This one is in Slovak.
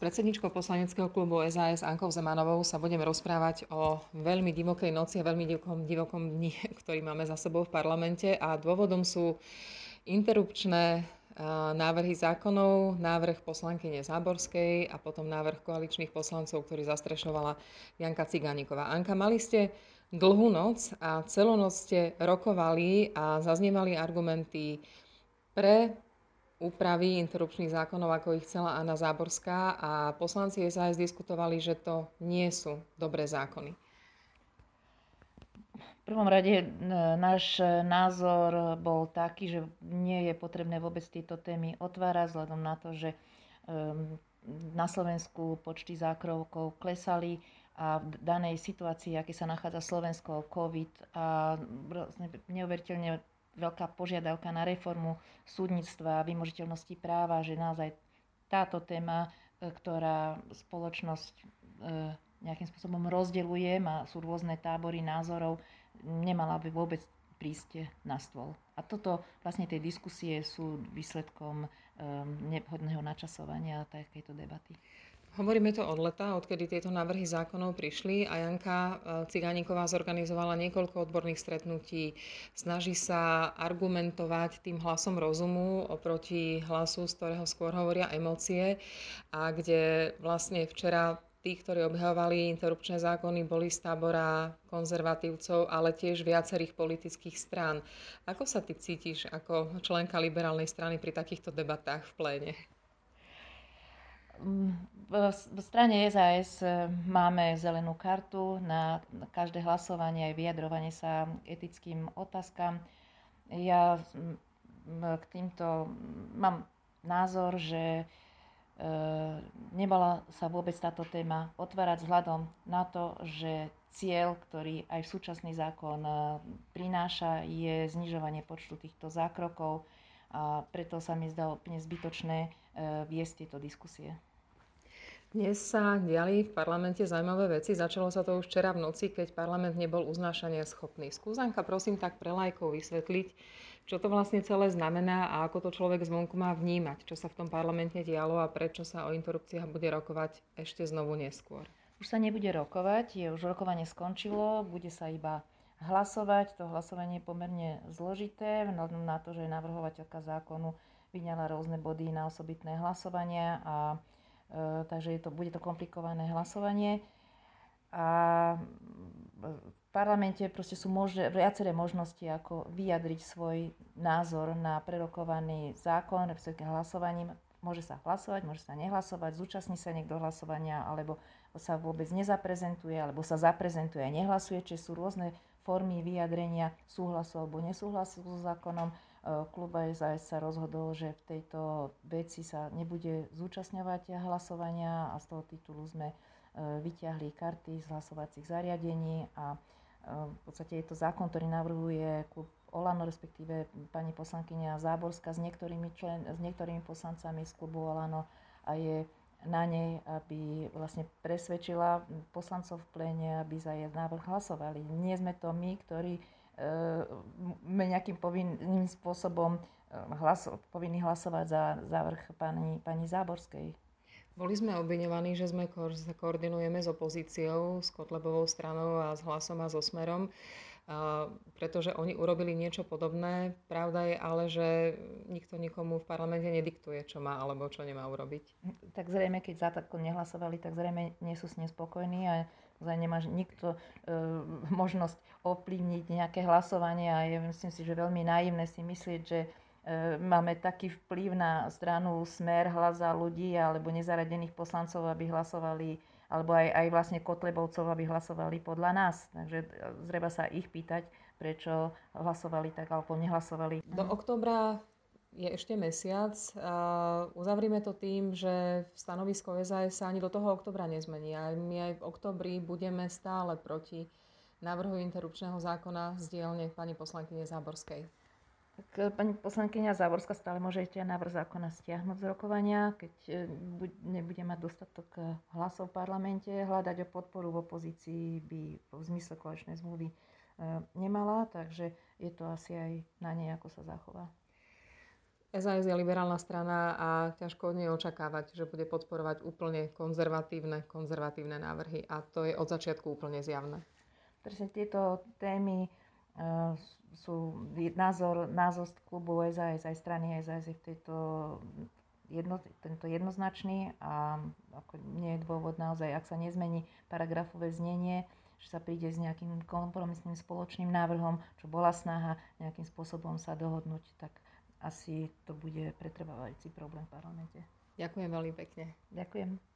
predsedničkou poslaneckého klubu SAS Ankou Zemanovou sa budeme rozprávať o veľmi divokej noci a veľmi divokom, divokom dni, ktorý máme za sebou v parlamente a dôvodom sú interrupčné návrhy zákonov, návrh poslankyne Záborskej a potom návrh koaličných poslancov, ktorý zastrešovala Janka Cigániková. Anka, mali ste dlhú noc a celú noc ste rokovali a zaznievali argumenty pre úpravy interrupčných zákonov, ako ich chcela Anna Záborská a poslanci SAS diskutovali, že to nie sú dobré zákony. V prvom rade náš názor bol taký, že nie je potrebné vôbec tieto témy otvárať, vzhľadom na to, že ehm, na Slovensku počty zákrovkov klesali a v danej situácii, aké sa nachádza Slovensko, COVID a neuveriteľne veľká požiadavka na reformu súdnictva a vymožiteľnosti práva, že naozaj táto téma, e, ktorá spoločnosť e, nejakým spôsobom rozdeluje, má, sú rôzne tábory názorov, nemala by vôbec prísť na stôl. A toto vlastne tie diskusie sú výsledkom um, nevhodného načasovania takéto debaty. Hovoríme to od leta, odkedy tieto návrhy zákonov prišli a Janka e, Cigániková zorganizovala niekoľko odborných stretnutí. Snaží sa argumentovať tým hlasom rozumu oproti hlasu, z ktorého skôr hovoria emócie a kde vlastne včera tí, ktorí obhajovali interrupčné zákony, boli z tábora konzervatívcov, ale tiež viacerých politických strán. Ako sa ty cítiš ako členka liberálnej strany pri takýchto debatách v pléne? V strane SAS e, máme zelenú kartu na každé hlasovanie aj vyjadrovanie sa etickým otázkam. Ja k týmto mám názor, že e, nemala sa vôbec táto téma otvárať vzhľadom na to, že cieľ, ktorý aj súčasný zákon e, prináša, je znižovanie počtu týchto zákrokov a preto sa mi zdalo úplne zbytočné viesť tieto diskusie. Dnes sa diali v parlamente zaujímavé veci. Začalo sa to už včera v noci, keď parlament nebol uznášania schopný. Skúzanka, prosím tak pre lajkov vysvetliť, čo to vlastne celé znamená a ako to človek zvonku má vnímať, čo sa v tom parlamente dialo a prečo sa o interrupciách bude rokovať ešte znovu neskôr. Už sa nebude rokovať, je už rokovanie skončilo, bude sa iba hlasovať. To hlasovanie je pomerne zložité, vzhľadom na to, že navrhovateľka zákonu vyňala rôzne body na osobitné hlasovania a Eh, takže je to, bude to komplikované hlasovanie. A v parlamente proste sú možné, viaceré možnosti, ako vyjadriť svoj názor na prerokovaný zákon, respektíve hlasovaním. Môže sa hlasovať, môže sa nehlasovať, zúčastní sa niekto hlasovania, alebo sa vôbec nezaprezentuje, alebo sa zaprezentuje a nehlasuje, čiže sú rôzne formy vyjadrenia súhlasu alebo nesúhlasu so zákonom. Eh, klub SAS sa rozhodol, že v tejto veci sa nebude zúčastňovať hlasovania a z toho titulu sme eh, vyťahli karty z hlasovacích zariadení a eh, v podstate je to zákon, ktorý navrhuje klub Olano, respektíve pani poslankyňa Záborská s niektorými, člen, s niektorými poslancami z klubu Olano a je na nej, aby vlastne presvedčila poslancov v pléne, aby za jej návrh hlasovali. Nie sme to my, ktorí nejakým povinným spôsobom hlas, povinný hlasovať za závrh pani, pani Záborskej. Boli sme obviňovaní, že sme ko- koordinujeme s opozíciou, s Kotlebovou stranou a s hlasom a so Smerom, a, pretože oni urobili niečo podobné. Pravda je ale, že nikto nikomu v parlamente nediktuje, čo má alebo čo nemá urobiť. Tak zrejme, keď za takto nehlasovali, tak zrejme nie sú s ním spokojní a nemá nikto e, možnosť ovplyvniť nejaké hlasovanie a ja myslím si, že veľmi naivné si myslieť, že e, máme taký vplyv na stranu smer hlas za ľudí alebo nezaradených poslancov, aby hlasovali alebo aj, aj vlastne Kotlebovcov, aby hlasovali podľa nás. Takže treba sa ich pýtať, prečo hlasovali tak alebo nehlasovali. Do oktobra je ešte mesiac. Uzavrime to tým, že stanovisko SAS sa ani do toho oktobra nezmení. A my aj v oktobri budeme stále proti návrhu interrupčného zákona z dielne pani poslankyne Záborskej? Tak e, pani poslankyňa Záborská stále môžete návrh zákona stiahnuť z rokovania, keď e, nebude mať dostatok e, hlasov v parlamente. Hľadať o podporu v opozícii by v zmysle koaličnej zmluvy nemala, takže je to asi aj na nej, ako sa zachová. SAS je liberálna strana a ťažko od nej očakávať, že bude podporovať úplne konzervatívne, konzervatívne návrhy. A to je od začiatku úplne zjavné. Presne tieto témy sú názor, názor klubu SAS aj strany SAS je v tejto jedno, tento jednoznačný a ako nie je dôvod naozaj, ak sa nezmení paragrafové znenie, že sa príde s nejakým kompromisným spoločným návrhom, čo bola snaha nejakým spôsobom sa dohodnúť, tak asi to bude pretrvávajúci problém v parlamente. Ďakujem veľmi pekne. Ďakujem.